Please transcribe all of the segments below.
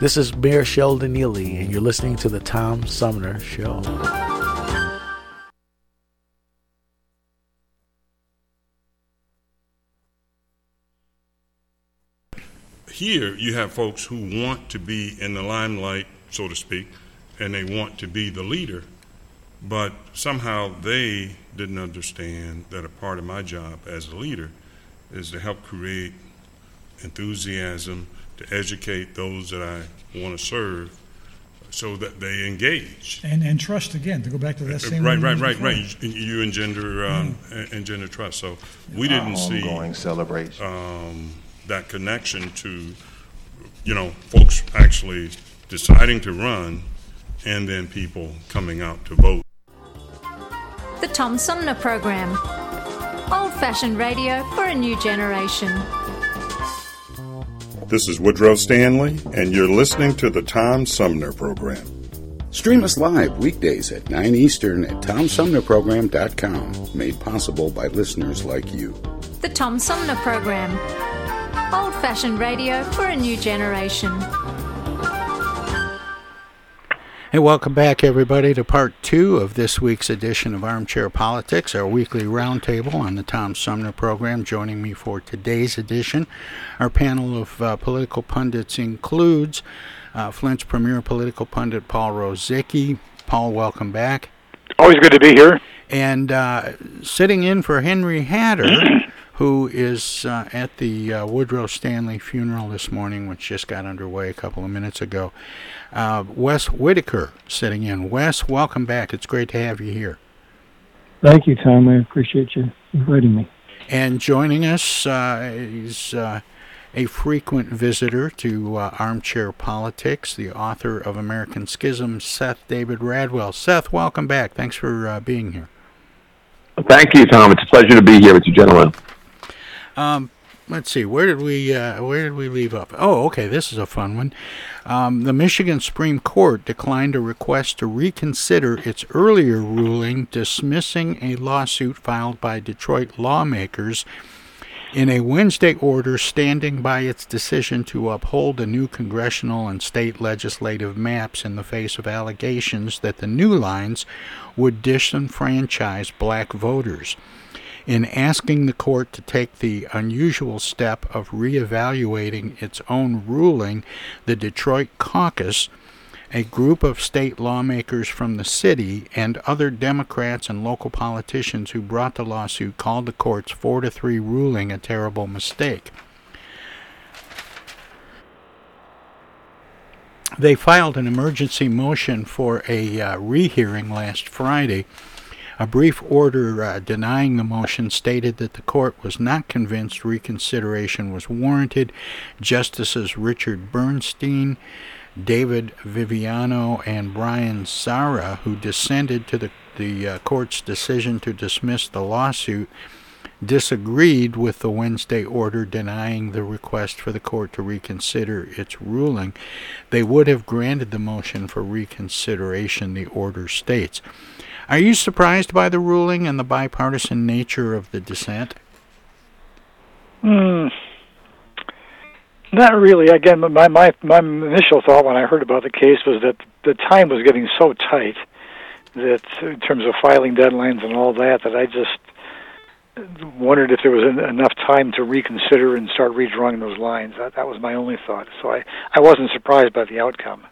This is Mayor Sheldon Neeley, and you're listening to the Tom Sumner Show. Here, you have folks who want to be in the limelight, so to speak, and they want to be the leader, but somehow they didn't understand that a part of my job as a leader is to help create enthusiasm, to educate those that I want to serve so that they engage. And, and trust again, to go back to that same. Right, right, right, used right. You, you engender um, engender trust. So we didn't see Ongoing celebration. um, that connection to, you know, folks actually deciding to run, and then people coming out to vote. The Tom Sumner Program. Old fashioned radio for a new generation. This is Woodrow Stanley, and you're listening to the Tom Sumner Program. Stream us live weekdays at 9 Eastern at TomSumnerProgram.com, made possible by listeners like you. The Tom Sumner Program. Old fashioned radio for a new generation. Hey, welcome back, everybody, to part two of this week's edition of Armchair Politics, our weekly roundtable on the Tom Sumner program. Joining me for today's edition, our panel of uh, political pundits includes uh, Flint's premier political pundit, Paul Rosicki. Paul, welcome back. Always good to be here. And uh, sitting in for Henry Hatter, who is uh, at the uh, Woodrow Stanley funeral this morning, which just got underway a couple of minutes ago. Uh, Wes Whitaker sitting in. Wes, welcome back. It's great to have you here. Thank you, Tom. I appreciate you inviting me. And joining us uh, is uh, a frequent visitor to uh, Armchair Politics, the author of American Schism, Seth David Radwell. Seth, welcome back. Thanks for uh, being here. Thank you, Tom. It's a pleasure to be here with you, gentlemen. Um, let's see. Where did we uh, Where did we leave off? Oh, okay. This is a fun one. Um, the Michigan Supreme Court declined a request to reconsider its earlier ruling dismissing a lawsuit filed by Detroit lawmakers in a Wednesday order standing by its decision to uphold the new congressional and state legislative maps in the face of allegations that the new lines would disenfranchise black voters. In asking the court to take the unusual step of reevaluating its own ruling, the Detroit caucus a group of state lawmakers from the city and other Democrats and local politicians who brought the lawsuit called the court's 4 to 3 ruling a terrible mistake. They filed an emergency motion for a uh, rehearing last Friday. A brief order uh, denying the motion stated that the court was not convinced reconsideration was warranted. Justices Richard Bernstein, David Viviano and Brian Zahra, who dissented to the, the uh, court's decision to dismiss the lawsuit, disagreed with the Wednesday order denying the request for the court to reconsider its ruling. They would have granted the motion for reconsideration, the order states. Are you surprised by the ruling and the bipartisan nature of the dissent? Hmm. Not really. Again, my my my initial thought when I heard about the case was that the time was getting so tight that, in terms of filing deadlines and all that, that I just wondered if there was en- enough time to reconsider and start redrawing those lines. That that was my only thought. So I I wasn't surprised by the outcome.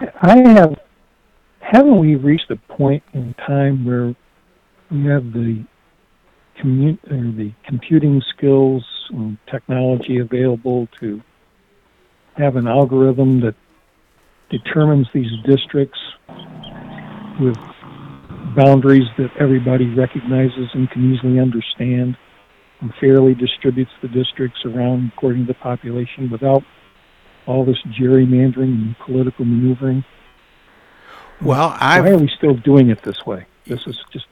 I have. Haven't we reached a point in time where we have the commu- or the computing skills and technology available to have an algorithm that determines these districts with boundaries that everybody recognizes and can easily understand and fairly distributes the districts around according to the population without all this gerrymandering and political maneuvering. Well, I've, why are we still doing it this way? This is just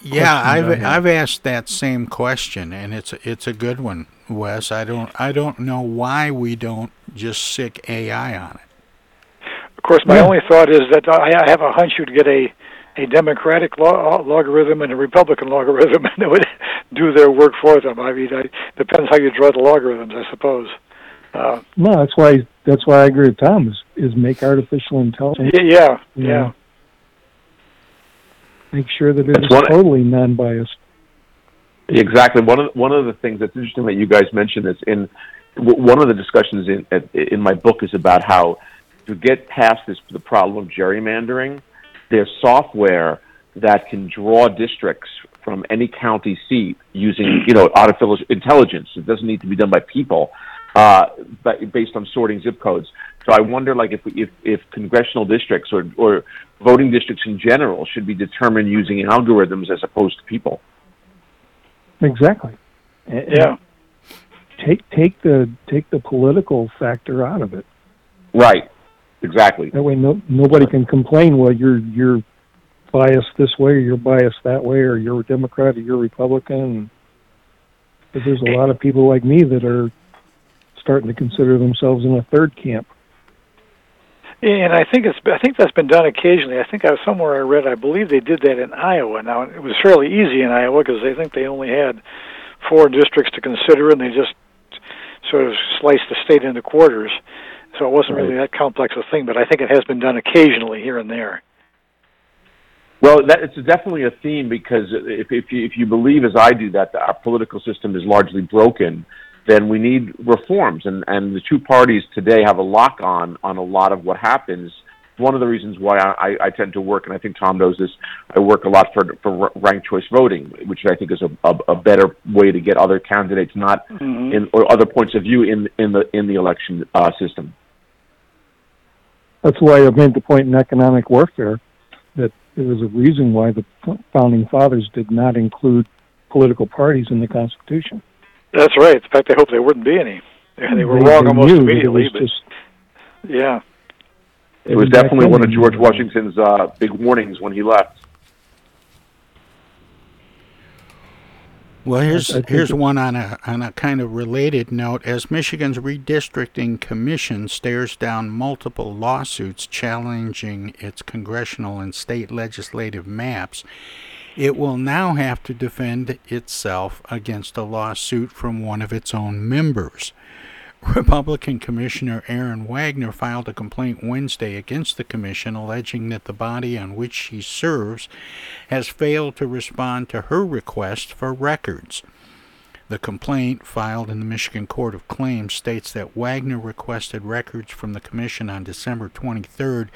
yeah. I've I have. Asked that same question, and it's it's a good one, Wes. I don't I don't know why we don't just sic AI on it. Of course, my only thought is that I I have a hunch you'd get a a Democratic lo- uh, logarithm and a Republican logarithm, and it would do their work for them. I mean, I, depends how you draw the logarithms, I suppose. Uh, no. That's why that's why I agree with Tom. Is is make artificial intelligence. y- yeah, yeah. know, Make sure that it That's is one- totally non-biased. Exactly. One of one of the things that's interesting that you guys mentioned is in w- one of the discussions in in my book is about how to get past this the problem of gerrymandering. There's software that can draw districts from any county seat using you know artificial intelligence. It doesn't need to be done by people, uh, but based on sorting zip codes. So I wonder, like, if if, if congressional districts or or voting districts in general should be determined using algorithms as opposed to people. Exactly. And- Yeah. Take take the take the political factor out of it. Right. Exactly. That way, no nobody can complain. Well, you're you're biased this way, or you're biased that way, or you're a Democrat, or you're Republican. But there's a lot of people like me that are starting to consider themselves in a third camp. And I think it's I think that's been done occasionally. I think I was somewhere I read I believe they did that in Iowa. Now it was fairly easy in Iowa because they think they only had four districts to consider, and they just sort of sliced the state into quarters. So it wasn't really that complex a thing. But I think it has been done occasionally here and there. Well, that, it's definitely a theme because if, if, you, if you believe, as I do, that our political system is largely broken, then we need reforms. And, and the two parties today have a lock on on a lot of what happens. One of the reasons why I, I tend to work, and I think Tom knows this, I work a lot for, for ranked choice voting, which I think is a, a, a better way to get other candidates not Mhm. in, or other points of view in, in the in the election uh, system. That's why I made the point in economic warfare that there was a reason why the founding fathers did not include political parties in the Constitution. That's right. In fact, I hope there wouldn't be any. They, they were They- wrong they almost knew it immediately. was But just- yeah. It was definitely one of George. Washington's uh, big warnings when he left. Well, here's here's one on a on a kind of related note. As Michigan's redistricting commission stares down multiple lawsuits challenging its congressional and state legislative maps, it will now have to defend itself against a lawsuit from one of its own members. Republican Commissioner Erin Wagner filed a complaint Wednesday against the commission alleging that the body on which she serves has failed to respond to her request for records. The complaint, filed in the Michigan Court of Claims, states that Wagner requested records from the Commission on December 23rd,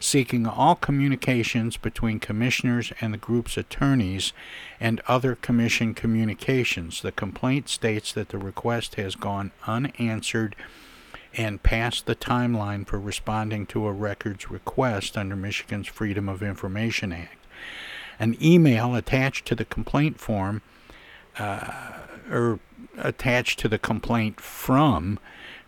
seeking all communications between commissioners and the group's attorneys and other Commission communications. The complaint states that the request has gone unanswered and past the timeline for responding to a records request under Michigan's Freedom of Information Act. An email attached to the complaint form uh, or attached to the complaint from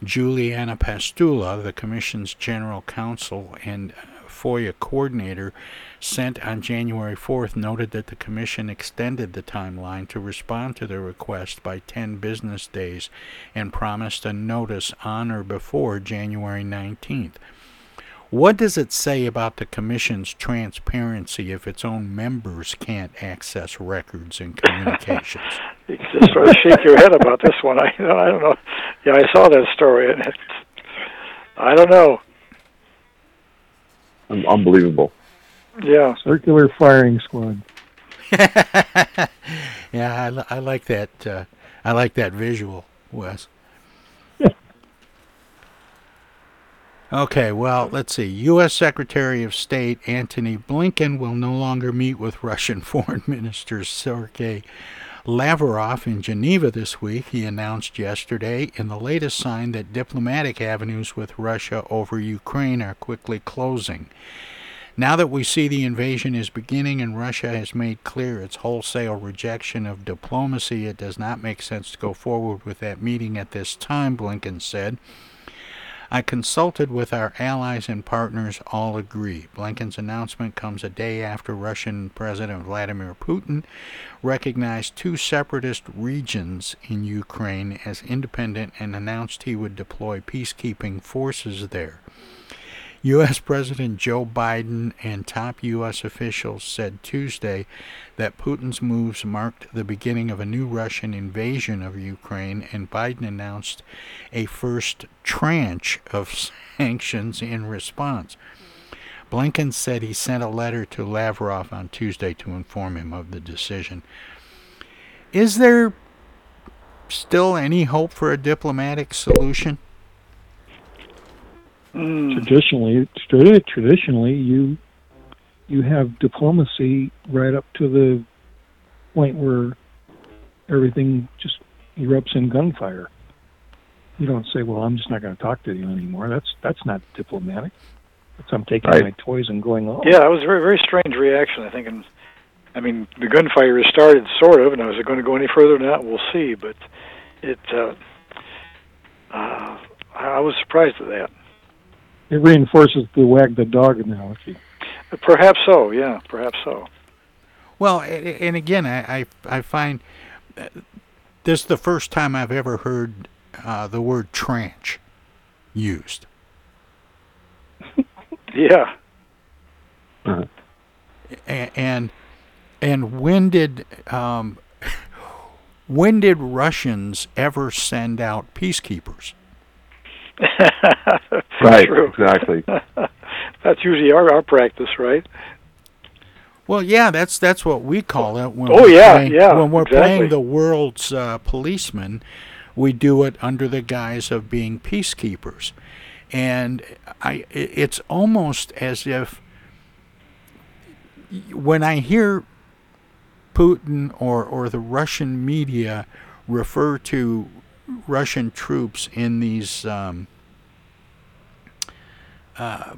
Julianne Pastula, the Commission's General Counsel and FOIA coordinator, sent on January 4th, noted that the Commission extended the timeline to respond to the request by 10 business days and promised a notice on or before January 19th. What does it say about the Commission's transparency if its own members can't access records and communications? You can just sort of shake your head about this one. I, I don't know. Yeah, I saw that story, and it, I don't know. Un- Unbelievable. Yeah. Circular firing squad. yeah, I, li- I like that. Uh, I like that visual, Wes. Okay, well, let's see. U.S. Secretary of State Antony Blinken will no longer meet with Russian Foreign Minister Sergei Lavrov in Geneva this week. He announced yesterday in the latest sign that diplomatic avenues with Russia over Ukraine are quickly closing. Now that we see the invasion is beginning and Russia has made clear its wholesale rejection of diplomacy, it does not make sense to go forward with that meeting at this time, Blinken said. I consulted with our allies and partners, all agree. Blinken's announcement comes a day after Russian President Vladimir Putin recognized two separatist regions in Ukraine as independent and announced he would deploy peacekeeping forces there. U.S. President Joe Biden and top U.S. officials said Tuesday that Putin's moves marked the beginning of a new Russian invasion of Ukraine, and Biden announced a first tranche of sanctions in response. Blinken said he sent a letter to Lavrov on Tuesday to inform him of the decision. Is there still any hope for a diplomatic solution? Mm. Traditionally, traditionally, you you have diplomacy right up to the point where everything just erupts in gunfire. You don't say, "Well, I'm just not going to talk to you anymore." That's that's not diplomatic. That's I'm taking right. my toys and going off. Yeah, that was a very very strange reaction. I think, and I mean, the gunfire has started sort of, and is it going to go any further than that? We'll see. But it, uh, uh, I was surprised at that it reinforces the wag the dog analogy. Perhaps so. Yeah, perhaps so. Well, and again, I I, I find uh, this is the first time I've ever heard uh, the word tranche used. yeah. Uh-huh. And and when did um, when did Russians ever send out peacekeepers? Right, true. exactly. that's usually our, our practice, right? Well, yeah, that's that's what we call it when oh, we're yeah, playing, yeah, when we're exactly. playing the world's uh, policeman. We do it under the guise of being peacekeepers, and I it's almost as if when I hear Putin or or the Russian media refer to Russian troops in these um, uh,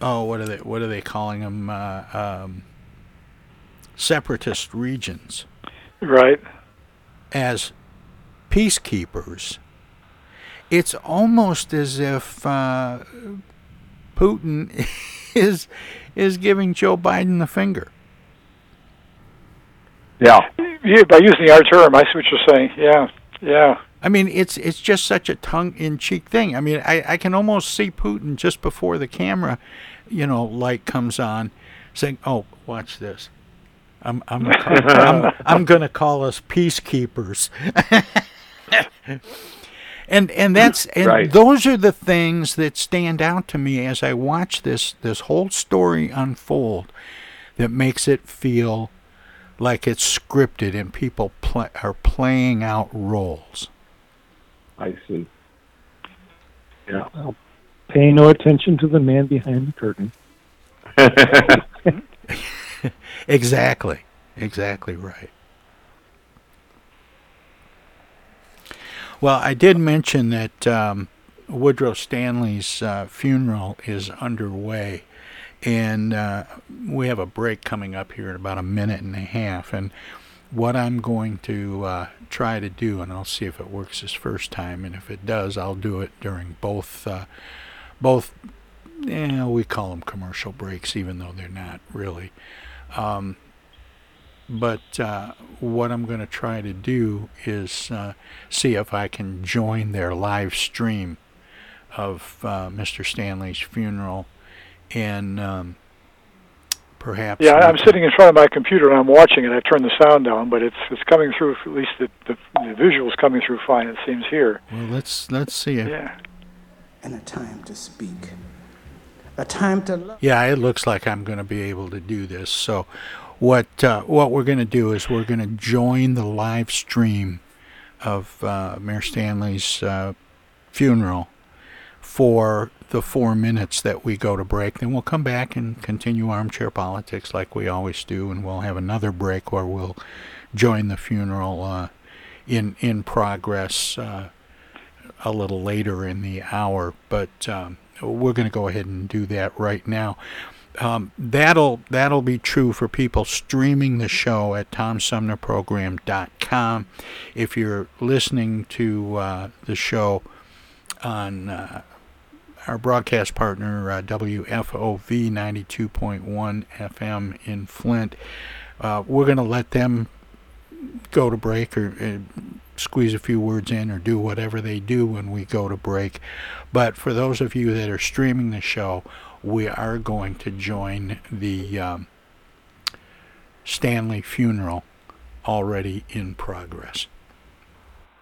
oh what are they what are they calling them? Uh, um, separatist regions. Right. As peacekeepers. It's almost as if uh, Putin is is giving Joe Biden the finger. Yeah. Yeah by using our term I see what you're saying. Yeah yeah I mean, it's it's just such a tongue-in-cheek thing. I mean, I, I can almost see Putin just before the camera, you know, light comes on, saying, "Oh, watch this. I'm I'm I'm, I'm going to call us peacekeepers." and and that's and right. those are the things that stand out to me as I watch this this whole story unfold that makes it feel like it's scripted and people pl- are playing out roles. I see. Yeah. Well, pay no attention to the man behind the curtain. exactly. Exactly right. Well, I did mention that um, Woodrow Stanley's uh, funeral is underway, and uh, we have a break coming up here in about a minute and a half. And what I'm going to uh, try to do, and I'll see if it works this first time, and if it does, I'll do it during both, uh, both. Yeah, we call them commercial breaks, even though they're not really. Um, but uh, what I'm going to try to do is uh, see if I can join their live stream of uh, Mr. Stanley's funeral, and um, perhaps. Yeah, I'm sitting in front of my computer and I'm watching it. I turned the sound down, but it's it's coming through. At least the the, the visuals coming through fine. It seems here. Well, let's let's see it. Yeah. And a time to speak. A time to love. Yeah, it looks like I'm going to be able to do this. So, what uh, what we're going to do is we're going to join the live stream of uh, Mayor Stanley's uh, funeral for the four minutes that we go to break. Then we'll come back and continue armchair politics like we always do, and we'll have another break where we'll join the funeral uh, in in progress uh, a little later in the hour. But um, we're going to go ahead and do that right now. Um, that'll that'll be true for people streaming the show at tomsumnerprogram.com. If you're listening to uh, the show on uh, our broadcast partner, uh, WFOV 92.1 FM in Flint. Uh, we're going to let them go to break or uh, squeeze a few words in or do whatever they do when we go to break. But for those of you that are streaming the show, we are going to join the um, Stanley funeral already in progress.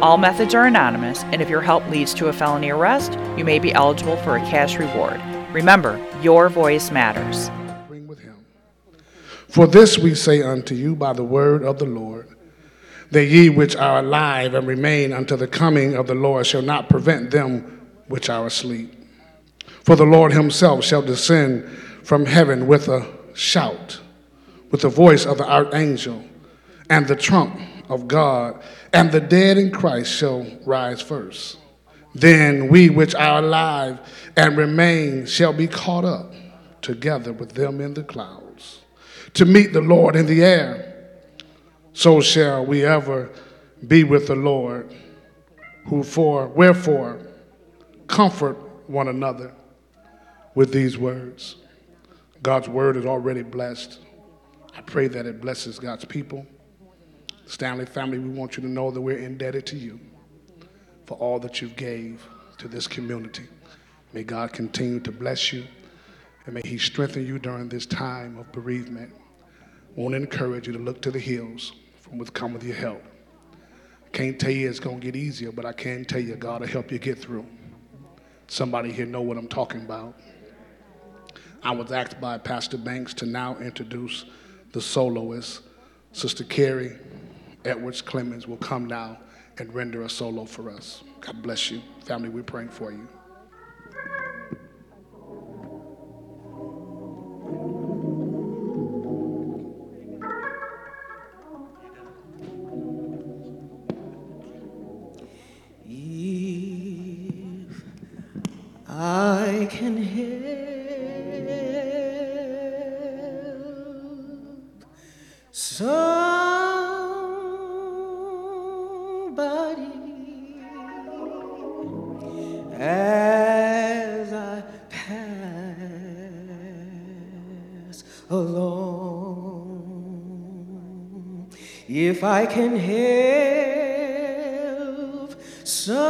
All methods are anonymous, and if your help leads to a felony arrest, you may be eligible for a cash reward. Remember, your voice matters. With him. For this we say unto you by the word of the Lord, that ye which are alive and remain unto the coming of the Lord shall not prevent them which are asleep. For the Lord himself shall descend from heaven with a shout, with the voice of the archangel, and the trump of God, and the dead in Christ shall rise first. Then we which are alive and remain shall be caught up together with them in the clouds to meet the Lord in the air, so shall we ever be with the Lord. Who for wherefore comfort one another with these words. God's word is already blessed. I pray that it blesses God's people. Stanley family, we want you to know that we're indebted to you for all that you've gave to this community. May God continue to bless you and may He strengthen you during this time of bereavement want to encourage you to look to the hills from which cometh your help. Can't tell you it's going to get easier, but I can tell you God will help you get through. Somebody here know what I'm talking about. I was asked by Pastor Banks to now introduce the soloist. Sister Carrie Edwards Clemens will come now and render a solo for us. God bless you. Family, we're praying for you. I can help somebody as I pass along. If I can help somebody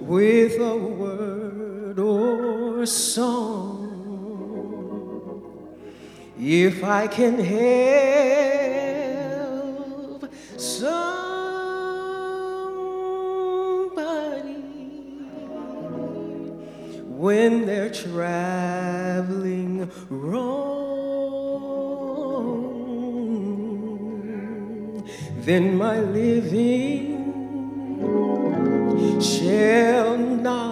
with a word or song. If I can help somebody when they're traveling wrong, then my living shall not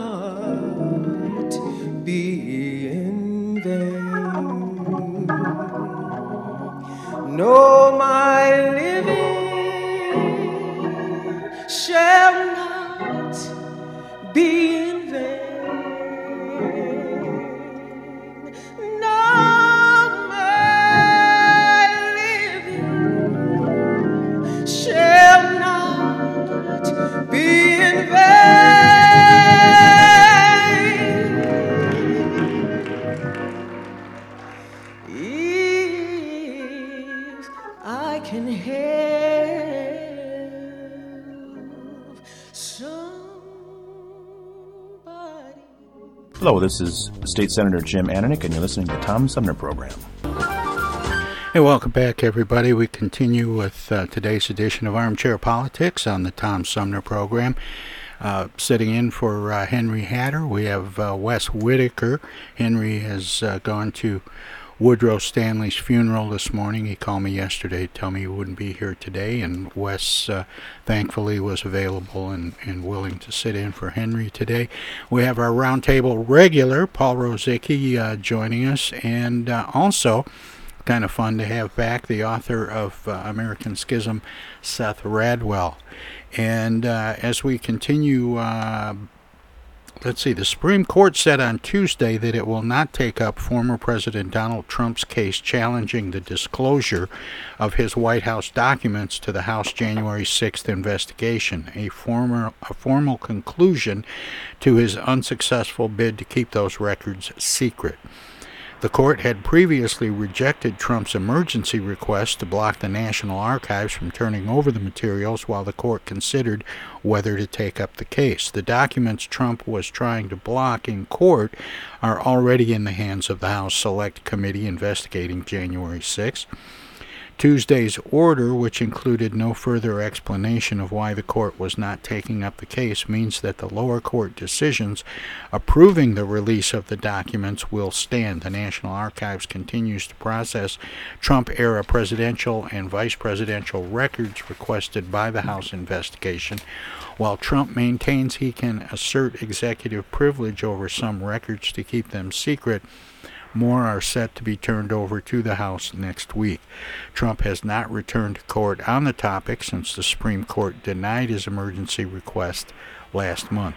this is State Senator Jim Ananich, and you're listening to the Tom Sumner Program. Hey, welcome back, everybody. We continue with uh, today's edition of Armchair Politics on the Tom Sumner Program. Uh, sitting in for uh, Henry Hatter, we have uh, Wes Whitaker. Henry has uh, gone to Woodrow Stanley's funeral this morning. He called me yesterday to tell me he wouldn't be here today, and Wes uh, thankfully was available and, and willing to sit in for Henry today. We have our roundtable regular, Paul Rosicki, uh, joining us, and uh, also kind of fun to have back the author of uh, American Schism, Seth Radwell. And uh, as we continue uh, let's see, the Supreme Court said on Tuesday that it will not take up former President Donald Trump's case challenging the disclosure of his White House documents to the House January 6th investigation, a, former, a formal conclusion to his unsuccessful bid to keep those records secret. The court had previously rejected Trump's emergency request to block the National Archives from turning over the materials while the court considered whether to take up the case. The documents Trump was trying to block in court are already in the hands of the House Select Committee investigating January 6. Tuesday's order, which included no further explanation of why the court was not taking up the case, means that the lower court decisions approving the release of the documents will stand. The National Archives continues to process Trump era presidential and vice presidential records requested by the House investigation, while Trump maintains he can assert executive privilege over some records to keep them secret. More are set to be turned over to the House next week. Trump has not returned to court on the topic since the Supreme Court denied his emergency request last month.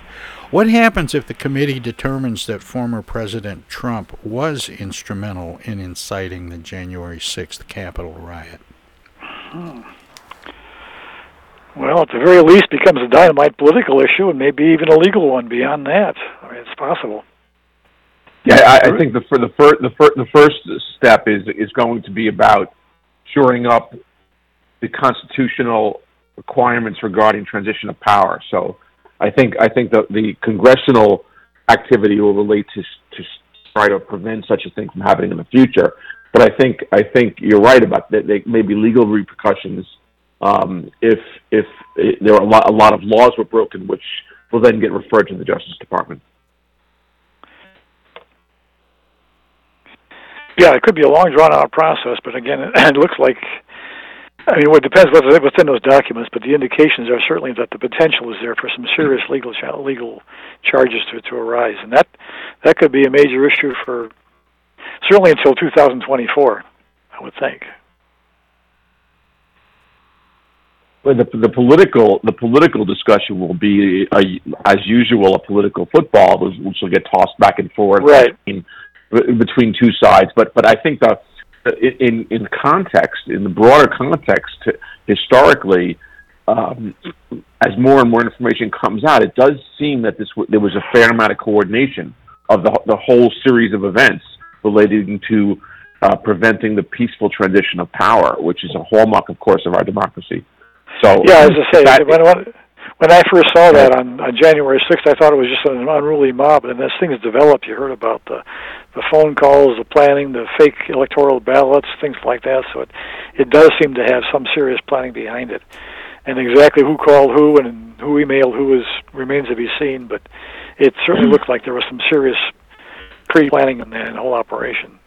What happens if the committee determines that former President Trump was instrumental in inciting the January 6th Capitol riot? Hmm. Well, at the very least, becomes a dynamite political issue, and maybe even a legal one beyond that. I mean, it's possible. Yeah, I, I think the for the first the first the first step is is going to be about shoring up the constitutional requirements regarding transition of power. So, I think I think the the congressional activity will relate to to try to prevent such a thing from happening in the future. But I think I think you're right about that. There may be legal repercussions um, if if it, there are a lot a lot of laws were broken, which will then get referred to the Justice Department. Yeah, it could be a long, drawn-out process, but again, it, it looks like. I mean, it depends what's within those documents, but the indications are certainly that the potential is there for some serious legal legal charges to to arise, and that that could be a major issue for certainly until 2024, I would think. Well, the, the political the political discussion will be, a, as usual, a political football, which will get tossed back and forth right. between, between two sides. But but I think that in in context, in the broader context, historically, um, as more and more information comes out, it does seem that this there was a fair amount of coordination of the the whole series of events relating to uh, preventing the peaceful transition of power, which is a hallmark, of course, of our democracy. So yeah, as I say, that, when, when when I first saw that on, on January 6th, I thought it was just an unruly mob. And as things developed, you heard about the the phone calls, the planning, the fake electoral ballots, things like that. So it it does seem to have some serious planning behind it. And exactly who called who and who emailed who is remains to be seen. But it certainly looked like there was some serious pre-planning in that whole operation.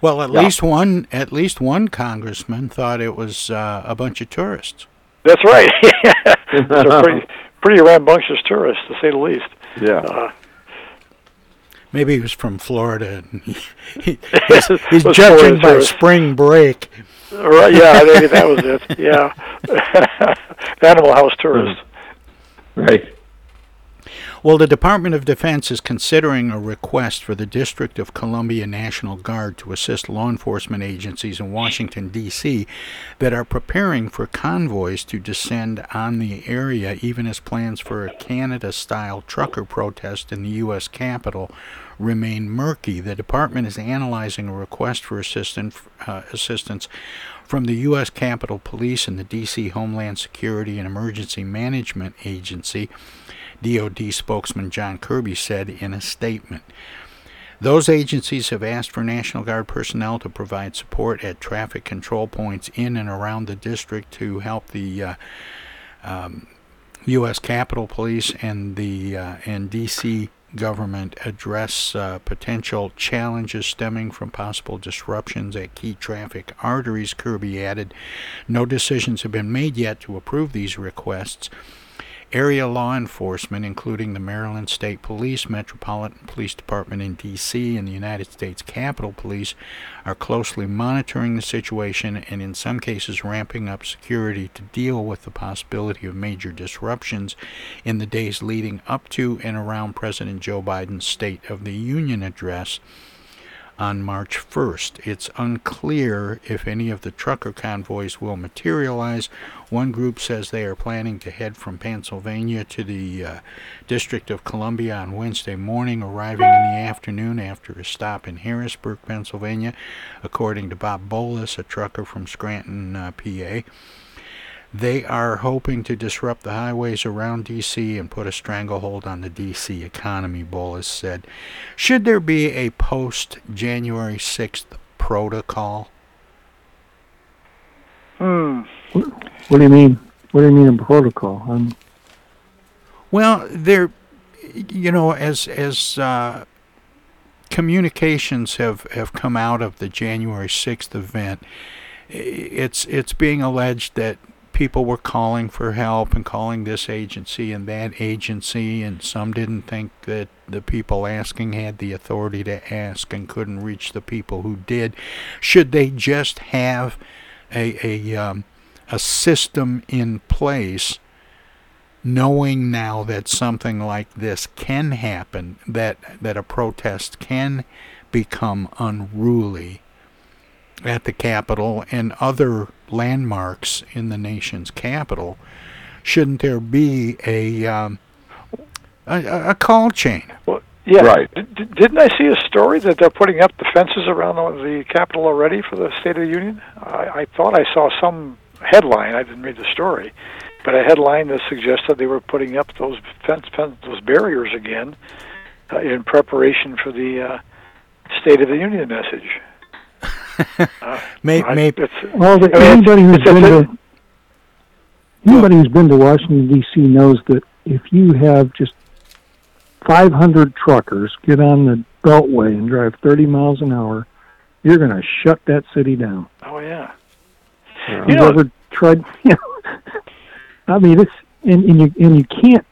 Well, at yeah. least one at least one congressman thought it was uh, a bunch of tourists. That's right. They're pretty, pretty rambunctious tourists, to say the least. Yeah. Uh, Maybe he was from Florida. And he, he, he's, he's judging by tourist. spring break. Right? Yeah, maybe that was it. Yeah. Animal House tourist. Right. Well, the Department of Defense is considering a request for the District of Columbia National Guard to assist law enforcement agencies in Washington, D.C. that are preparing for convoys to descend on the area, even as plans for a Canada style trucker protest in the U.S. Capitol remain murky. The department is analyzing a request for assistance, uh, assistance from the U.S. Capitol Police and the D.C. Homeland Security and Emergency Management Agency DoD spokesman John Kirby said in a statement. Those agencies have asked for National Guard personnel to provide support at traffic control points in and around the district to help the uh, um, U.S. Capitol Police and the uh, and D.C. government address uh, potential challenges stemming from possible disruptions at key traffic arteries. Kirby added, "No decisions have been made yet to approve these requests." Area law enforcement, including the Maryland State Police, Metropolitan Police Department in D.C., and the United States Capitol Police, are closely monitoring the situation and, in some cases, ramping up security to deal with the possibility of major disruptions in the days leading up to and around President Joe Biden's State of the Union address on March 1st. It's unclear if any of the trucker convoys will materialize. One group says they are planning to head from Pennsylvania to the uh, District of Columbia on Wednesday morning, arriving in the afternoon after a stop in Harrisburg, Pennsylvania, according to Bob Bolus, a trucker from Scranton, uh, PA. They are hoping to disrupt the highways around D.C. and put a stranglehold on the D.C. economy, Bolus said. Should there be a post January 6th protocol? Hmm. What do you mean? What do you mean a protocol? Um, well, there, you know, as as uh, communications have, have come out of the January 6th event, it's it's being alleged that people were calling for help and calling this agency and that agency, and some didn't think that the people asking had the authority to ask and couldn't reach the people who did. Should they just have a a um, a system in place? knowing now that something like this can happen, that that a protest can become unruly at the Capitol and other landmarks in the nation's capital, shouldn't there be a um, a, a, call chain? Well, yeah. Right. D- didn't I see a story that they're putting up the fences around the, the Capitol already for the State of the Union? I, I thought I saw some headline. I didn't read the story, but a headline that suggested they were putting up those fence, fence those barriers again uh, in preparation for the uh, State of the Union message. Uh, maybe, maybe. Well, the, anybody who's been to anybody who's been to Washington D.C. knows that if you have just 500 truckers get on the Beltway and drive 30 miles an hour, you're going to shut that city down. Oh yeah. yeah. You know, ever tried? You know, I mean, it's and, and you and you can't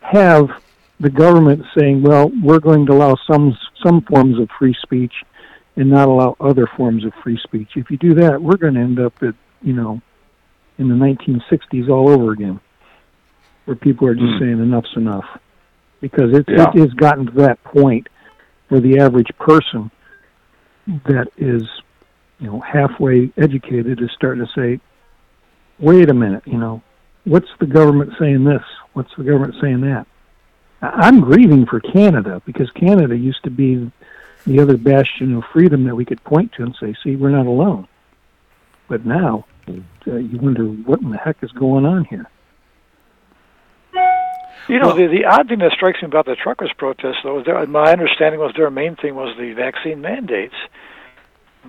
have the government saying, "Well, we're going to allow some some forms of free speech and not allow other forms of free speech. If you do that, we're going to end up at, you know, in the 1960s all over again, where people are just mm. saying enough's enough. Because it, yeah. it has gotten to that point where the average person that is, you know, halfway educated is starting to say, wait a minute, you know, what's the government saying this? What's the government saying that? I'm grieving for Canada because Canada used to be the other bastion of freedom that we could point to and say, see, we're not alone. But now, uh, you wonder what in the heck is going on here. You know, well, the, the odd thing that strikes me about the truckers' protest, though, is their, my understanding was their main thing was the vaccine mandates.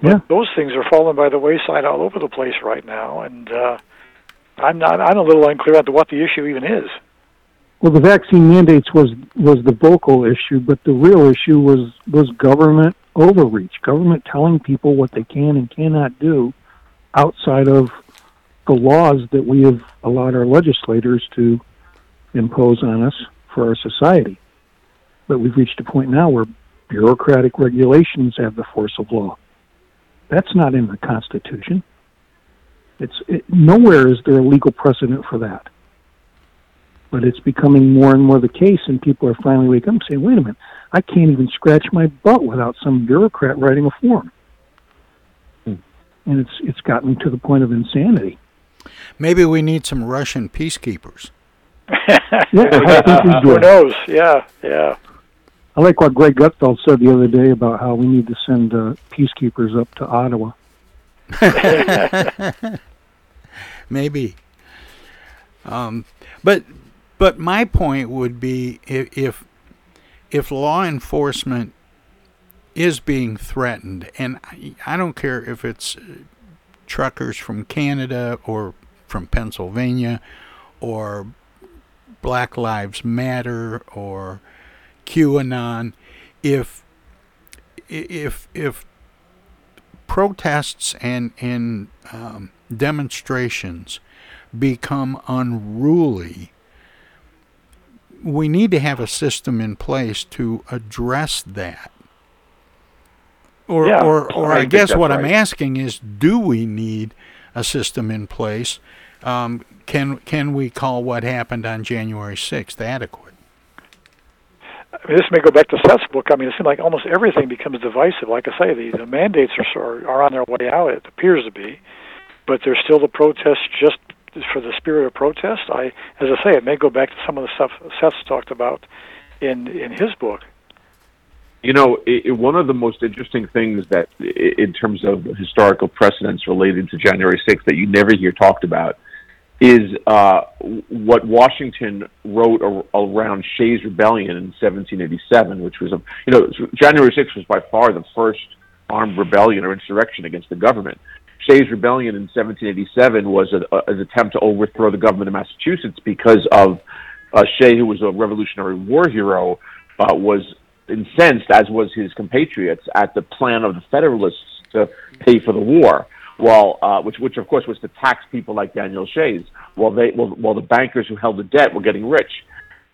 But yeah. those things are falling by the wayside all over the place right now, and uh, I'm not. I'm a little unclear as to what the issue even is. Well, the vaccine mandates was was the vocal issue, but the real issue was was government overreach, government telling people what they can and cannot do outside of the laws that we have allowed our legislators to impose on us for our society. But we've reached a point now where bureaucratic regulations have the force of law. That's not in the Constitution. It's it, nowhere is there a legal precedent for that. But it's becoming more and more the case, and people are finally waking up and saying, wait a minute, I can't even scratch my butt without some bureaucrat writing a form. Hmm. And it's it's gotten to the point of insanity. Maybe we need some Russian peacekeepers. yeah, Who knows? Yeah, yeah. I like what Greg Gutfeld said the other day about how we need to send uh, peacekeepers up to Ottawa. Maybe. Um, but But my point would be if if, law enforcement is being threatened, and I, I don't care if it's uh, truckers from Canada or from Pennsylvania or Black Lives Matter or QAnon, if if if protests and and um, demonstrations become unruly, we need to have a system in place to address that. Or, Yeah, or, or I I, guess what I'm asking is, do we need a system in place? Um, can can we call what happened on January 6th adequate? I mean, this may go back to Seth's book. I mean, it seems like almost everything becomes divisive. Like I say, the, the mandates are, are are on their way out. It appears to be, but there's still the protests just for the spirit of protest. I, as I say, it may go back to some of the stuff Seth's talked about in in his book. You know, i i one of the most interesting things that, in terms of historical precedents related to January 6th, that you never hear talked about, is uh, what Washington wrote ar- around Shays' Rebellion in 1787, which was a, you know, January 6th was by far the first armed rebellion or insurrection against the government. Shays' Rebellion in 1787 was a, a, an attempt to overthrow the government of Massachusetts because of uh, Shay, who was a Revolutionary War hero, uh, was incensed, as was his compatriots, at the plan of the Federalists to pay for the war. While, uh, which, which of course was to tax people like Daniel Shays, while they, while, while the bankers who held the debt were getting rich.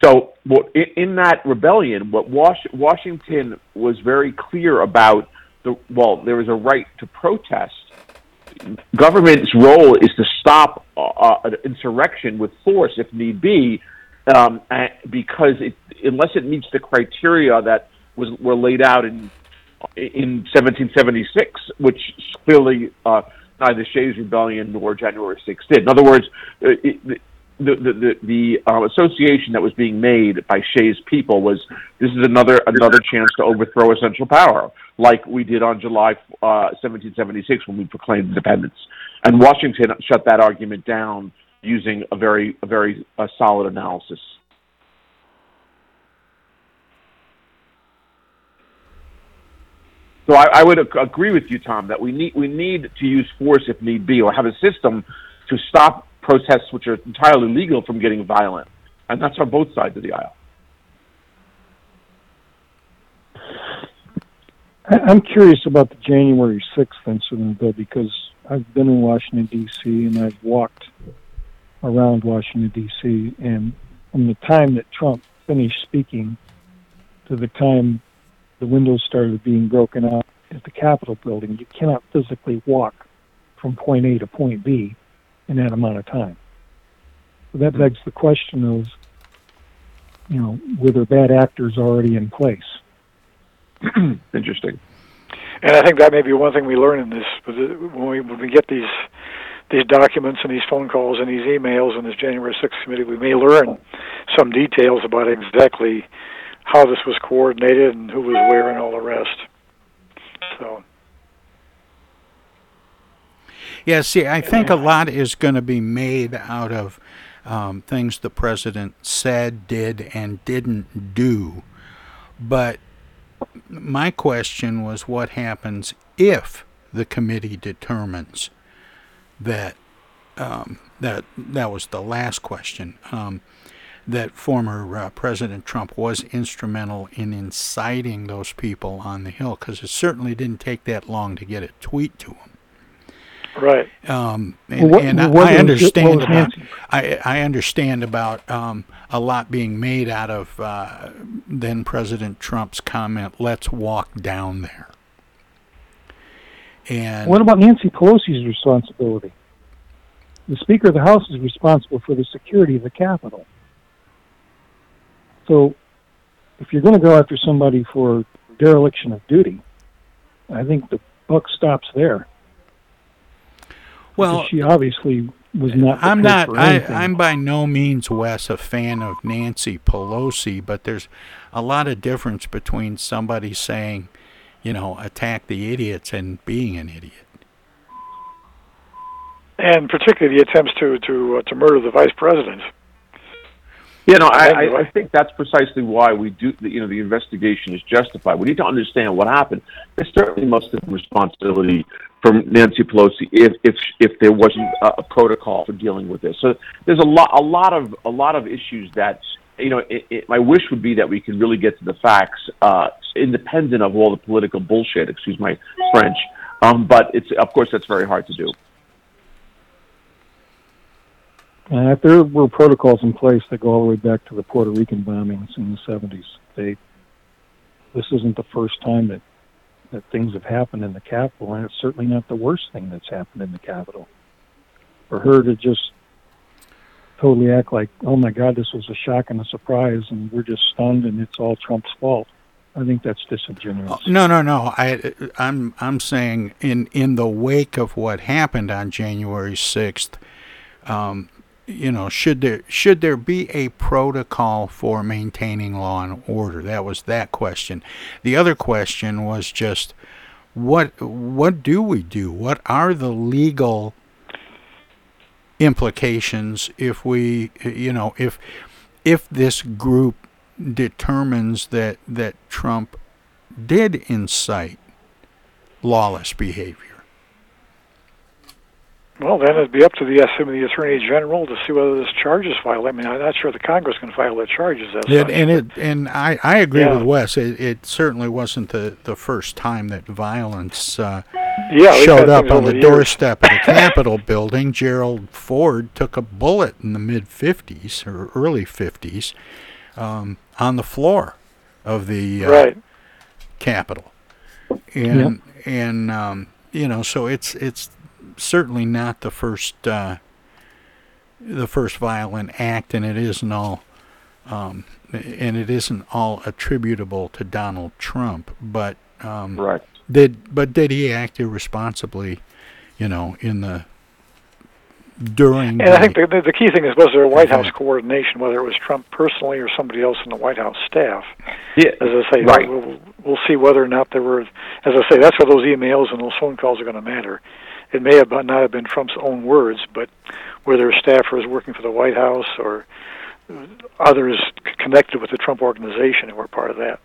So, in, in that rebellion, what Was- Washington was very clear about the well, there was a right to protest. Government's role is to stop uh, uh, an insurrection with force if need be, um, because it, unless it meets the criteria that was were laid out in in 1776, which clearly uh, neither Shays Rebellion nor January 6th did. In other words, uh, it, the the the, the, uh, association that was being made by Shays people was this is another another chance to overthrow a central power, like we did on July uh, 1776 when we proclaimed independence. And Washington shut that argument down using a very a very uh, solid analysis. So I, I would ag- agree with you, Tom, that we need we need to use force if need be, or have a system to stop protests which are entirely legal from getting violent, and that's on both sides of the aisle. I- I'm curious about the January 6th incident, though, because I've been in Washington, D.C., and I've walked around Washington, D.C., and from the time that Trump finished speaking to the time the windows started being broken out at the Capitol building, you cannot physically walk from point A to point B in that amount of time. So that hmm. begs the question of, you know, were there bad actors already in place? Interesting. And I think that may be one thing we learn in this when we when we get these these documents and these phone calls and these emails and this January 6th committee, we may learn some details about exactly how this was coordinated and who was where and all the rest. So Yeah, see, I think a lot is going to be made out of um, things the president said, did, and didn't do. But my question was what happens if the committee determines that um, that that was the last question um, that former uh, President Trump was instrumental in inciting those people on the Hill because it certainly didn't take that long to get a tweet to him. Right. Um, Well, and what- and what I, was- I understand about Nancy? I, I understand about um, a lot being made out of uh, then President Trump's comment, "Let's walk down there." And What about Nancy Pelosi's responsibility? The Speaker of the House is responsible for the security of the Capitol. So, if you're going to go after somebody for dereliction of duty, I think the buck stops there. Well, she obviously was not. I'm not. I, I'm by no means, Wes, a fan of Nancy Pelosi, but there's a lot of difference between somebody saying, you know, attack the idiots and being an idiot. and particularly the attempts to to uh, to murder the vice president. Yeah, no, I, I, I think that's precisely why we do. You know, the investigation is justified. We need to understand what happened. There certainly must have been responsibility from Nancy Pelosi if if if there wasn't a, a protocol for dealing with this. So there's a lot a lot of a lot of issues that you know. It, it, my wish would be that we could really get to the facts, uh, independent of all the political bullshit. Excuse my French. Um, but it's of course that's very hard to do. Uh, if there were protocols in place that go all the way back to the Puerto Rican bombings in the 70s, they this isn't the first time that that things have happened in the capital, and it's certainly not the worst thing that's happened in the capital. For her to just totally act like, oh my God, this was a shock and a surprise, and we're just stunned, and it's all Trump's fault. I think that's disingenuous. No, no, no. I, I'm, I'm saying in in the wake of what happened on January sixth, um, you know, should there should there be a protocol for maintaining law and order? That was that question. The other question was just what what do we do? What are the legal implications if we you know if if this group determines that that Trump did incite lawless behavior? Well, then it'd be up to the the Attorney General to see whether this charge is filed. I mean, I'm not sure the Congress can file that charges. As it, and it and I, I agree Yeah. with Wes. It, it certainly wasn't the, the first time that violence uh, Yeah, showed up on the the years. doorstep of the Capitol building. Gerald Ford took a bullet in the mid '50s or early '50s um, on the floor of the uh, Right. Capitol, and and um, you know, so it's it's certainly not the first uh, the first violent act, and it isn't all um, and it isn't all attributable to Donald Trump, but um, right. did but did he act irresponsibly, you know, in the during And I think the, the, the key thing is was there a White House coordination, whether it was Trump personally or somebody else in the White House staff. Yeah, As I say, right. we'll, we'll see whether or not there were. As I say, that's where those emails and those phone calls are going to matter. It may have not have been Trump's own words, but were there staffers working for the White House or others connected with the Trump organization who were part of that?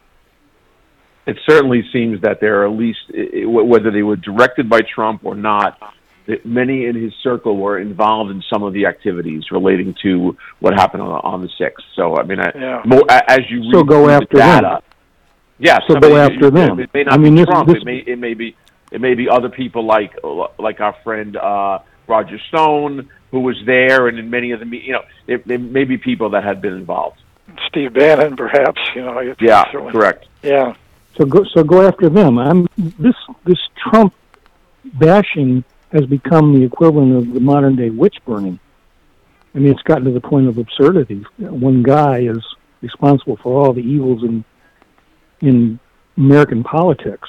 it certainly seems that there are at least, i- i- whether they were directed by Trump or not, that many in his circle were involved in some of the activities relating to what happened on, on the sixth. So, I mean, I, Yeah. more, as you So read go through after the data, them. yeah, So somebody- go after them. It may not I mean, be this- Trump. this- it may it may be it may be other people like like our friend uh, Roger Stone who was there, and in many of the me- you know, it, there may be people that had been involved. Steve Bannon, perhaps. You know. Yeah, certainly- correct. Yeah. So go so go after them. I'm this this Trump bashing has become the equivalent of the modern day witch burning. I mean, it's gotten to the point of absurdity. One guy is responsible for all the evils in in American politics,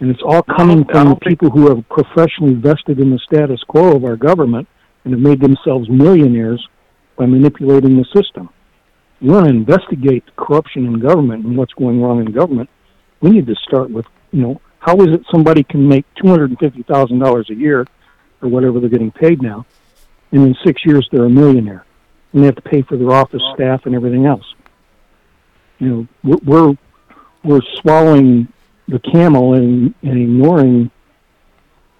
and it's all coming from the people who are professionally vested in the status quo of our government and have made themselves millionaires by manipulating the system. You want to investigate corruption in government and what's going wrong in government. We need to start with, you know, how is it somebody can make two hundred and fifty thousand dollars a year, or whatever they're getting paid now, and in six years they're a millionaire, and they have to pay for their office staff and everything else. You know, we're we're, we're swallowing the camel and, and ignoring,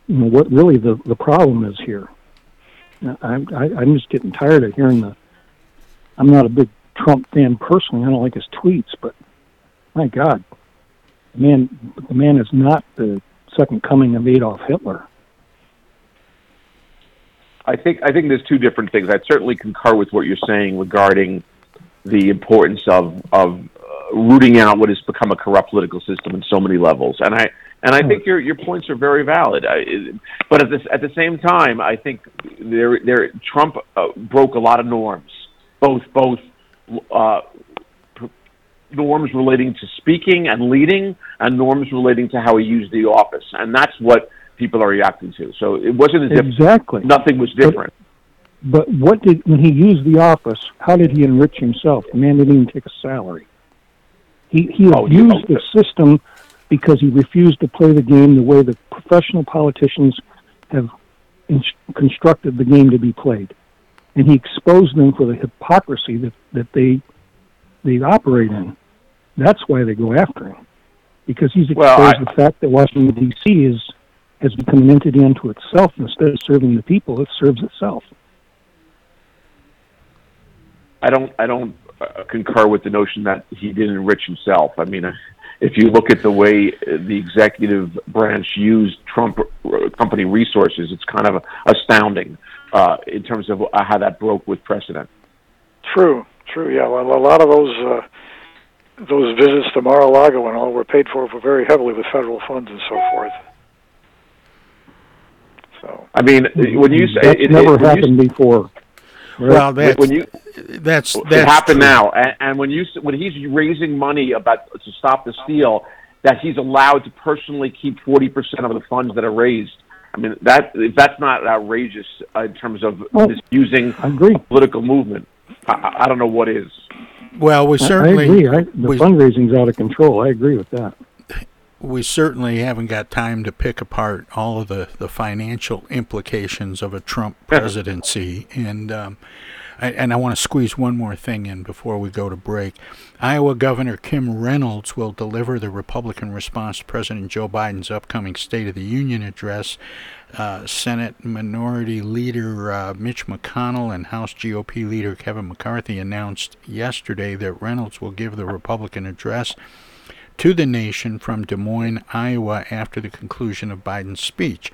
you know, what really the the problem is here. I'm I, I'm just getting tired of hearing the. I'm not a big Trump fan personally. I don't like his tweets, but my God, the man, the man is not the second coming of Adolf Hitler. I think I think there's two different things. I certainly concur with what you're saying regarding the importance of of rooting out what has become a corrupt political system in so many levels, and I and I think your your points are very valid. I, but at this at the same time, I think there there Trump uh, broke a lot of norms, both both uh, pr- norms relating to speaking and leading, and norms relating to how he used the office, and that's what people are reacting to. So it wasn't as if Exactly. nothing was different. But what did when he used the office? How did he enrich himself? The man didn't even take a salary. He he Oh, abused the system because he refused to play the game the way the professional politicians have in- constructed the game to be played. and he exposed them for the hypocrisy that, that they they operate in. That's why they go after him, because he's exposed Well, I- the fact that Washington D.C. is has become an entity unto itself. Instead of serving the people, it serves itself. I don't I don't uh, concur with the notion that he didn't enrich himself. I mean, uh, if you look at the way uh, the executive branch used Trump uh, company resources, it's kind of astounding uh, in terms of uh, how that broke with precedent. True, true. Yeah, well, a lot of those uh, those visits to Mar-a-Lago and all were paid for very heavily with federal funds and so forth. So I mean, when you say That's it, never it, when you happened before. Well, that's when you that's it that's happened true. now, and, and when you s- when he's raising money about to stop the steal, that he's allowed to personally keep forty percent of the funds that are raised. I mean, that if that's not outrageous uh, in terms of Well, misusing I agree. a political movement. I- I, I don't know what is. Well, we I- certainly I agree. I, the we- fundraising's out of control. I agree with that. We certainly haven't got time to pick apart all of the, the financial implications of a Trump presidency. and um, I, and I want to squeeze one more thing in before we go to break. Iowa Governor Kim Reynolds will deliver the Republican response to President Joe Biden's upcoming State of the Union address. Uh, Senate Minority Leader uh, Mitch McConnell and House GOP Leader Kevin McCarthy announced yesterday that Reynolds will give the Republican address to the nation from Des Moines, Iowa, after the conclusion of Biden's speech.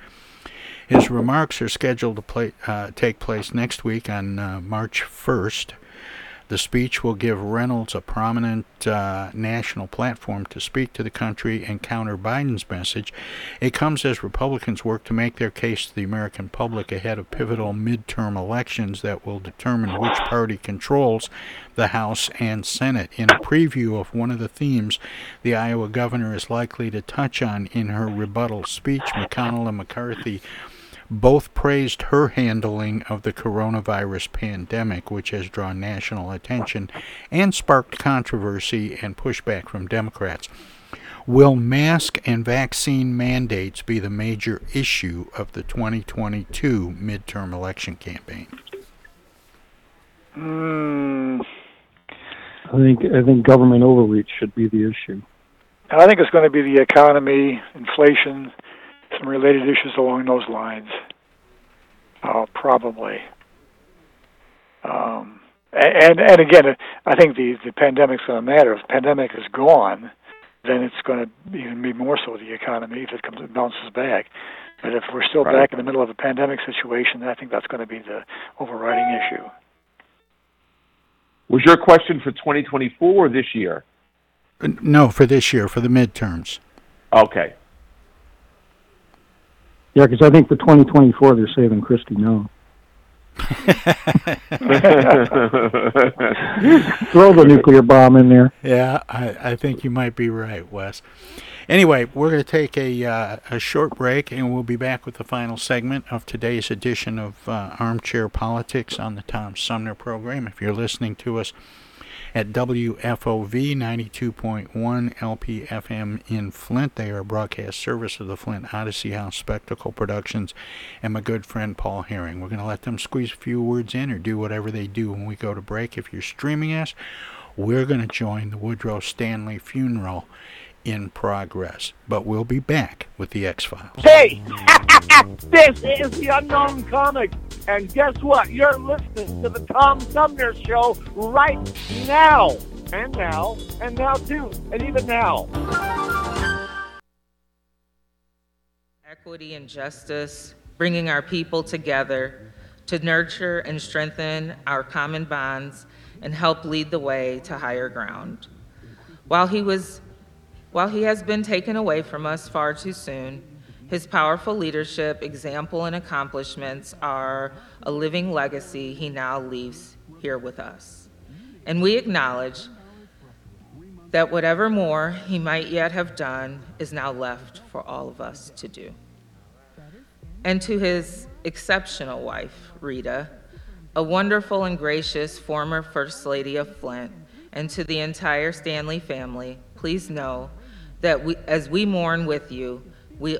His remarks are scheduled to play, uh, take place next week on uh, March 1st. The speech will give Reynolds a prominent uh, national platform to speak to the country and counter Biden's message. It comes as Republicans work to make their case to the American public ahead of pivotal midterm elections that will determine which party controls the House and Senate. In a preview of one of the themes the Iowa governor is likely to touch on in her rebuttal speech, McConnell and McCarthy both praised her handling of the coronavirus pandemic, which has drawn national attention and sparked controversy and pushback from Democrats. Will mask and vaccine mandates be the major issue of the 2022 midterm election campaign? mm, I think I think government overreach should be the issue. I think it's going to be the economy, inflation, some related issues along those lines. Uh, probably. Um, and and again, I think the the pandemic's going to matter. If the pandemic is gone, then it's going to even be more so the economy if it comes it bounces back. But if we're still Right. back in the middle of a pandemic situation, I think that's going to be the overriding issue. Was your question for 2024 or this year? Uh, No, for this year, for the midterms. Okay. Yeah, because I think for 2024 they're saving Christy No. Throw the nuclear bomb in there. Yeah, I, I think you might be right, Wes. Anyway, we're going to take a, uh, a short break and we'll be back with the final segment of today's edition of uh, Armchair Politics on the Tom Sumner program. If you're listening to us at WFOV 92.1 LPFM in Flint, they are a broadcast service of the Flint Odyssey House Spectacle Productions and my good friend Paul Herring. We're going to let them squeeze a few words in or do whatever they do when we go to break. If you're streaming us, we're going to join the Woodrow Stanley funeral in progress. But we'll be back with the X Files. Hey, this is the Unknown Comic, and guess what? You're listening to the Tom Sumner Show right now, and now, and now too, and even now. equity and justice, bringing our people together to nurture and strengthen our common bonds and help lead the way to higher ground. While he was while he has been taken away from us far too soon, his powerful leadership, example, and accomplishments are a living legacy he now leaves here with us. And we acknowledge that whatever more he might yet have done is now left for all of us to do. And to his exceptional wife, Rita, a wonderful and gracious former First Lady of Flint, and to the entire Stanley family, please know that we, as we mourn with you, we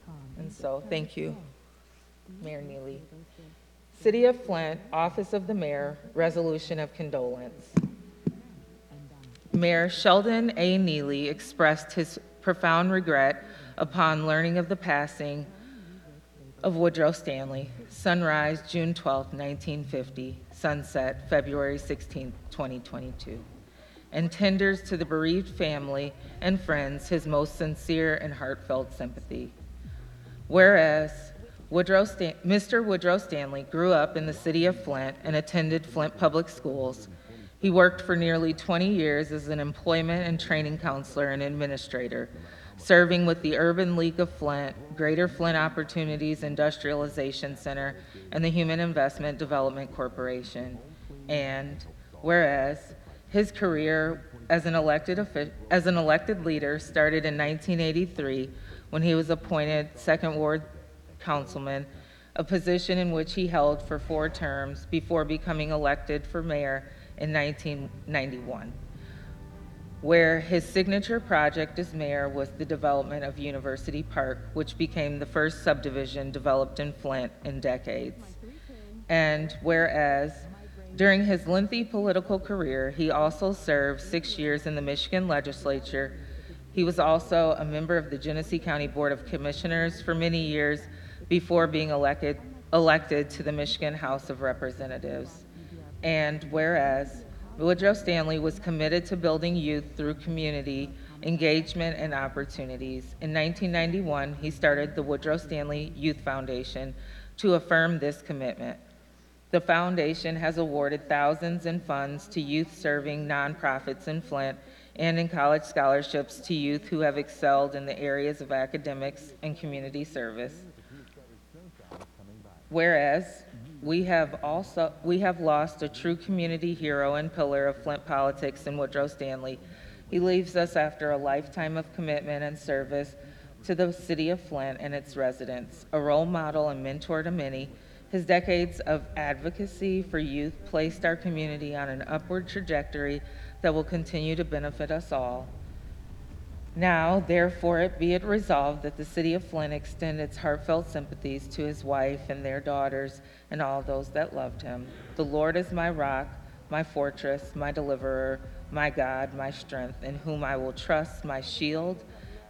So, thank you, Mayor Neeley. City of Flint, Office of the Mayor, Resolution of Condolence. Mayor Sheldon A. Neeley expressed his profound regret upon learning of the passing of Woodrow Stanley. Sunrise, June 12, 1950. Sunset, February 16, 2022. And tenders to the bereaved family and friends his most sincere and heartfelt sympathy. Whereas Woodrow Stan- Mr. Woodrow Stanley grew up in the city of Flint and attended Flint Public Schools. He worked for nearly 20 years as an employment and training counselor and administrator, serving with the Urban League of Flint, Greater Flint Opportunities Industrialization Center, and the Human Investment Development Corporation. And whereas his career as an elected as an elected leader started in 1983 when he was appointed second ward councilman, a position in which he held for four terms before becoming elected for mayor in 1991 where his signature project as mayor was the development of University Park, which became the first subdivision developed in Flint in decades. And whereas during his lengthy political career, he also served six years in the Michigan legislature. He was also a member of the Genesee County Board of Commissioners for many years before being elected, elected to the Michigan House of Representatives. And whereas Woodrow Stanley was committed to building youth through community engagement and opportunities. In 1991, he started the Woodrow Stanley Youth Foundation to affirm this commitment. The foundation has awarded thousands in funds to youth serving nonprofits in Flint and in college scholarships to youth who have excelled in the areas of academics and community service. Whereas we have also we have lost a true community hero and pillar of Flint politics in Woodrow Stanley. He leaves us after a lifetime of commitment and service to the city of Flint and its residents, a role model and mentor to many. His decades of advocacy for youth placed our community on an upward trajectory that will continue to benefit us all. Now, therefore, it be it resolved that the city of Flint extend its heartfelt sympathies to his wife and their daughters and all those that loved him. The Lord is my rock, my fortress, my deliverer, my God, my strength, in whom I will trust, my shield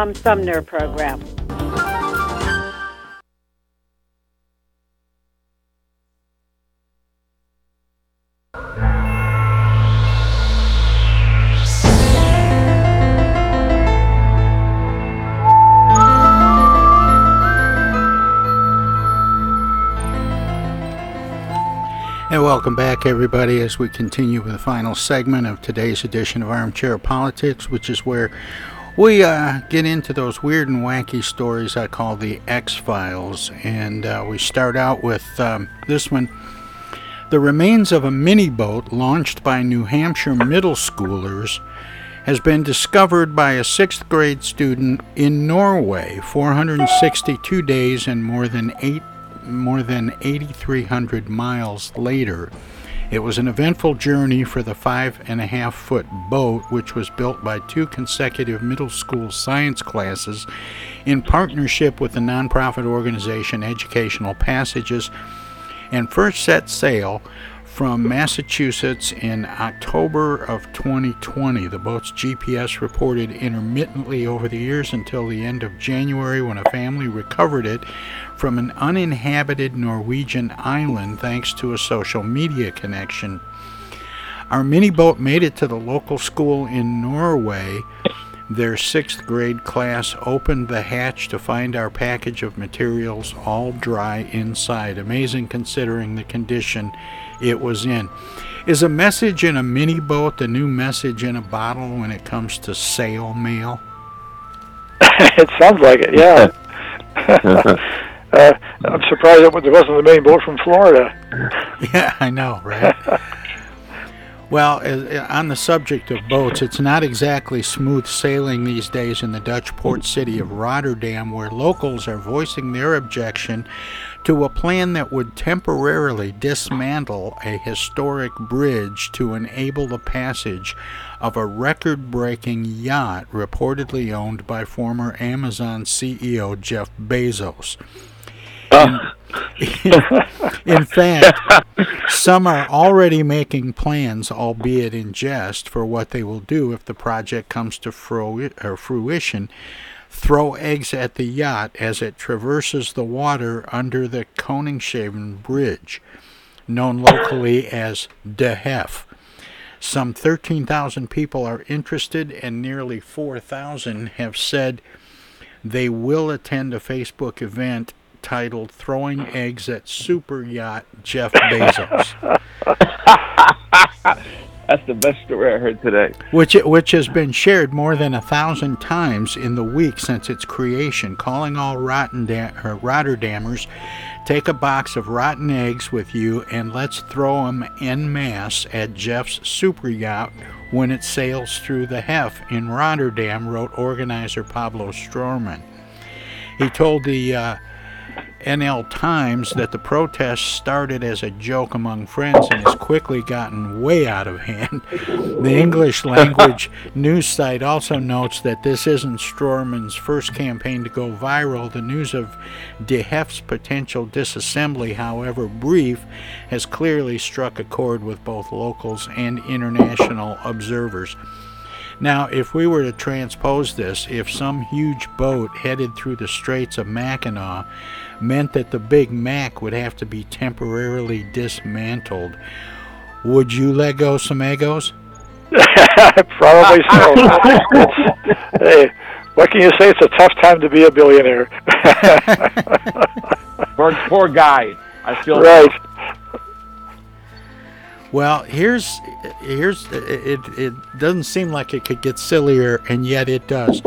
Sumner Program. And welcome back, everybody, as we continue with the final segment of today's edition of Armchair Politics, which is where we uh, get into those weird and wacky stories I call the X Files. And uh, we start out with um, this one. The remains of a mini boat launched by New Hampshire middle schoolers has been discovered by a sixth grade student in Norway 462 days and more than eight more than 8,300 miles later. It was an eventful journey for the five and a half foot boat, which was built by two consecutive middle school science classes in partnership with the nonprofit organization Educational Passages, and first set sail from Massachusetts in October of 2020. The boat's GPS reported intermittently over the years until the end of January when a family recovered it from an uninhabited Norwegian island thanks to a social media connection. Our mini boat made it to the local school in Norway. Their sixth grade class opened the hatch to find our package of materials all dry inside. Amazing considering the condition it was in. Is a message in a mini boat the new message in a bottle when it comes to sail mail? it sounds like it, yeah. uh, I'm surprised it wasn't the main boat from Florida. Yeah, I know, right? well, uh, on the subject of boats, it's not exactly smooth sailing these days in the Dutch port city of Rotterdam, where locals are voicing their objection to a plan that would temporarily dismantle a historic bridge to enable the passage of a record breaking yacht reportedly owned by former Amazon CEO Jeff Bezos. Ah. In, in fact, some are already making plans, albeit in jest, for what they will do if the project comes to fruition throw eggs at the yacht as it traverses the water under the Koningshaven Bridge, known locally as De Hef. Some 13,000 people are interested, and nearly 4,000 have said they will attend a Facebook event titled Throwing Eggs at Super Yacht Jeff Bezos. That's the best story I heard today. Which which has been shared more than a thousand times in the week since its creation, calling all rotten Rotterdam, Rotterdammers, take a box of rotten eggs with you and let's throw them en masse at Jeff's super yacht when it sails through the Hef in Rotterdam, wrote organizer Pablo Stroorman. He told the uh, NL Times that the protest started as a joke among friends and has quickly gotten way out of hand. The English language news site also notes that this isn't Stroorman's first campaign to go viral. The news of De Hef's potential disassembly, however brief, has clearly struck a chord with both locals and international observers. Now, if we were to transpose this, if some huge boat headed through the Straits of Mackinac meant that the Big Mac would have to be temporarily dismantled, would you let go some egos? Probably so. hey, what can you say? It's a tough time to be a billionaire. poor, poor guy. I feel right. Well, here's here's it. It doesn't seem like it could get sillier, and yet it does.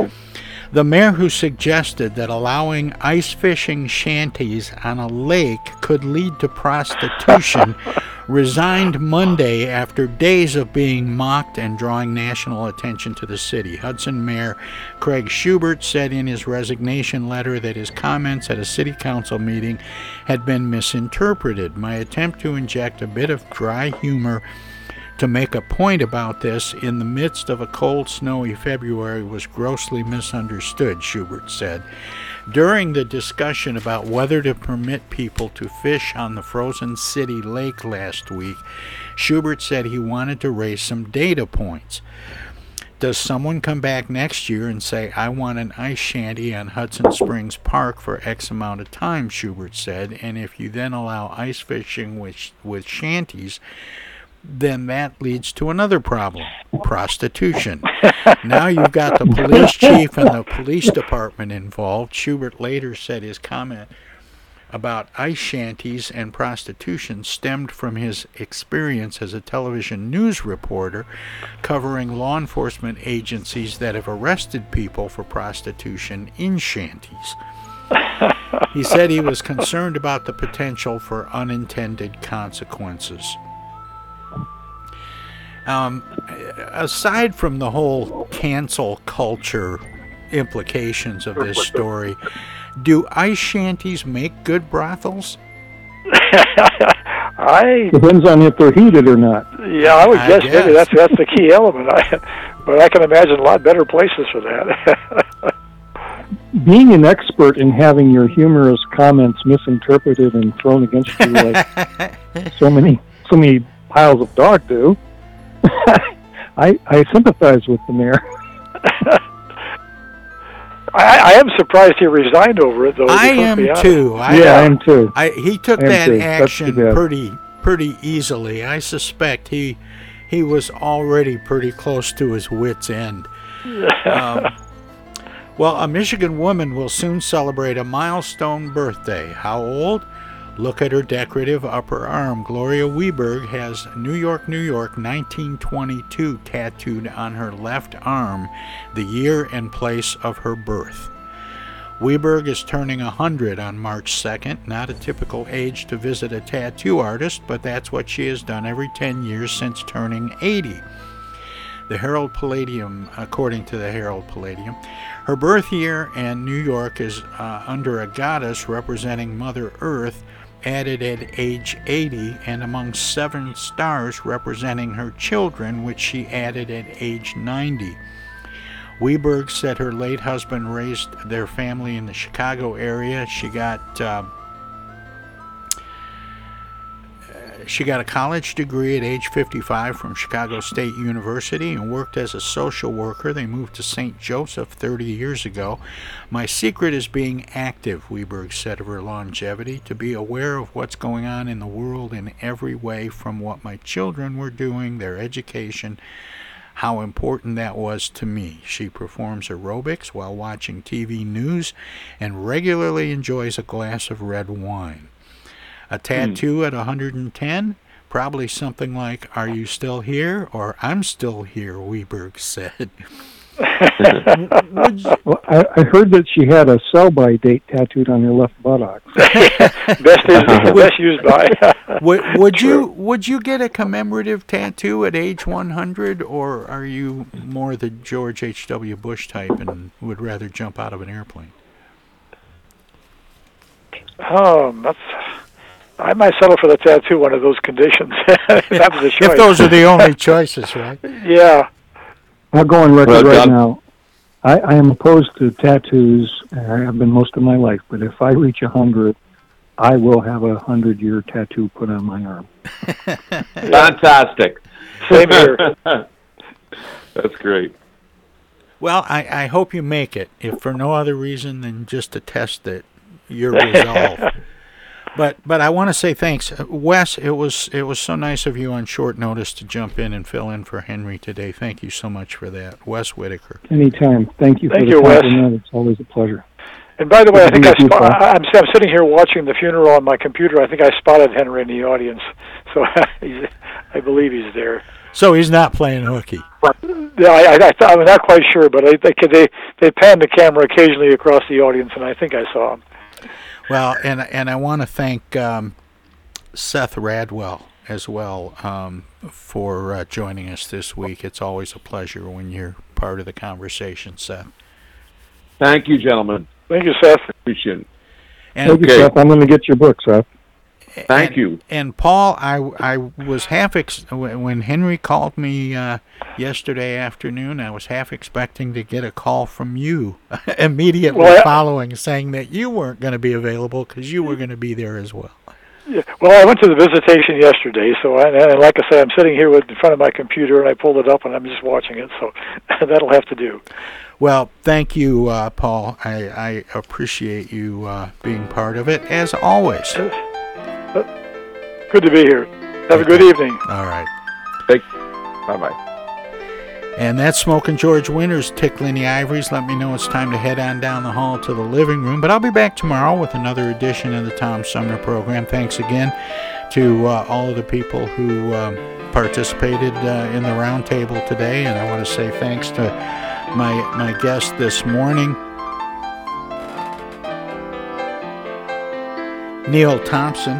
The mayor who suggested that allowing ice fishing shanties on a lake could lead to prostitution resigned Monday after days of being mocked and drawing national attention to the city. Hudson Mayor Craig Shubert said in his resignation letter that his comments at a city council meeting had been misinterpreted. My attempt to inject a bit of dry humor to make a point about this in the midst of a cold, snowy February was grossly misunderstood, Shubert said. During the discussion about whether to permit people to fish on the frozen city lake last week, Shubert said he wanted to raise some data points. Does someone come back next year and say, I want an ice shanty on Hudson Springs Park for X amount of time? Shubert said. And if you then allow ice fishing with, with shanties, then that leads to another problem prostitution. now you've got the police chief and the police department involved. Shubert later said his comment about ice shanties and prostitution stemmed from his experience as a television news reporter covering law enforcement agencies that have arrested people for prostitution in shanties. he said he was concerned about the potential for unintended consequences. Um, aside from the whole cancel culture implications of this story, do ice shanties make good brothels? I depends on if they're heated or not. Yeah, I would I guess, guess. maybe that's that's the key element. I, but I can imagine a lot better places for that. Being an expert in having your humorous comments misinterpreted and thrown against you like so many so many piles of dog do, I I sympathize with the mayor. I, I am surprised he resigned over it, though. I am too. I, Yeah, I am too. I, he took I that too. Action pretty pretty easily. I suspect he he was already pretty close to his wits' end. Um, well, a Michigan woman will soon celebrate a milestone birthday. How old? Look at her decorative upper arm. Gloria Weberg has New York, New York 1922 tattooed on her left arm, the year and place of her birth. Weberg is turning 100 on March 2nd, not a typical age to visit a tattoo artist, but that's what she has done every 10 years since turning 80. The Herald Palladium, according to the Herald Palladium, her birth year and New York is uh, under a goddess representing Mother Earth, added at age 80, and among seven stars representing her children, which she added at age 90. Weberg said her late husband raised their family in the Chicago area. She got uh, she got a college degree at age 55 from Chicago State University and worked as a social worker. They moved to St. Joseph 30 years ago. My secret is being active, Weberg said of her longevity, to be aware of what's going on in the world in every way from what my children were doing, their education, how important that was to me. She performs aerobics while watching TV news and regularly enjoys a glass of red wine. A tattoo at 110? Probably something like, Are you still here? or I'm still here, Weberg said. well, I, I heard that she had a sell-by date tattooed on her left buttock. best, is, best used by. would would you would you get a commemorative tattoo at age 100, or are you more the George H. W. Bush type and would rather jump out of an airplane? Um, that's. I might settle for the tattoo one of those conditions. if that was a choice. If those are the only choices, right? Yeah. I'll go on record Well, right now. I, I am opposed to tattoos. and I have been most of my life. But if I reach a hundred, I will have a hundred-year tattoo put on my arm. Fantastic. Same here. That's great. Well, I, I hope you make it, if for no other reason than just to test that your resolve. But but I want to say thanks, Uh, Wes. It was it was so nice of you on short notice to jump in and fill in for Henry today. Thank you so much for that, Wes Whitaker. Anytime. Thank you for Thank the you, Wes. compliment. It's always a pleasure. And by the way, I think I Thank you, sp- Paul. I- I'm, I'm sitting here watching the funeral on my computer. I think I spotted Henry in the audience, so he's, I believe he's there. So he's not playing hooky. Yeah, I, I, I th- I'm not quite sure, but I think they they pan the camera occasionally across the audience, and I think I saw him. Well, and and I want to thank um, Seth Radwell as well um, for uh, joining us this week. It's always a pleasure when you're part of the conversation, Seth. Thank you, gentlemen. Thank you, Seth. Appreciate it. And Thank you, Seth. I'm going to get your book, Seth. Thank and, you. And Paul, I, I was half ex- when Henry called me uh, yesterday afternoon. I was half expecting to get a call from you immediately Well, following, saying that you weren't going to be available because you were going to be there as well. Yeah. Well, I went to the visitation yesterday, so I, and like I said, I'm sitting here with, in front of my computer, and I pulled it up, and I'm just watching it. So that'll have to do. Well, thank you, uh, Paul. I, I appreciate you uh, being part of it as always. Good to be here. Have a good evening. All right. Thank. Bye bye. And that's Smoking George Winters tickling the ivories. Let me know it's time to head on down the hall to the living room. But I'll be back tomorrow with another edition of the Tom Sumner program. Thanks again to uh, all of the people who um, participated uh, in the roundtable today. And I want to say thanks to my, my guest this morning, Neil Thompson,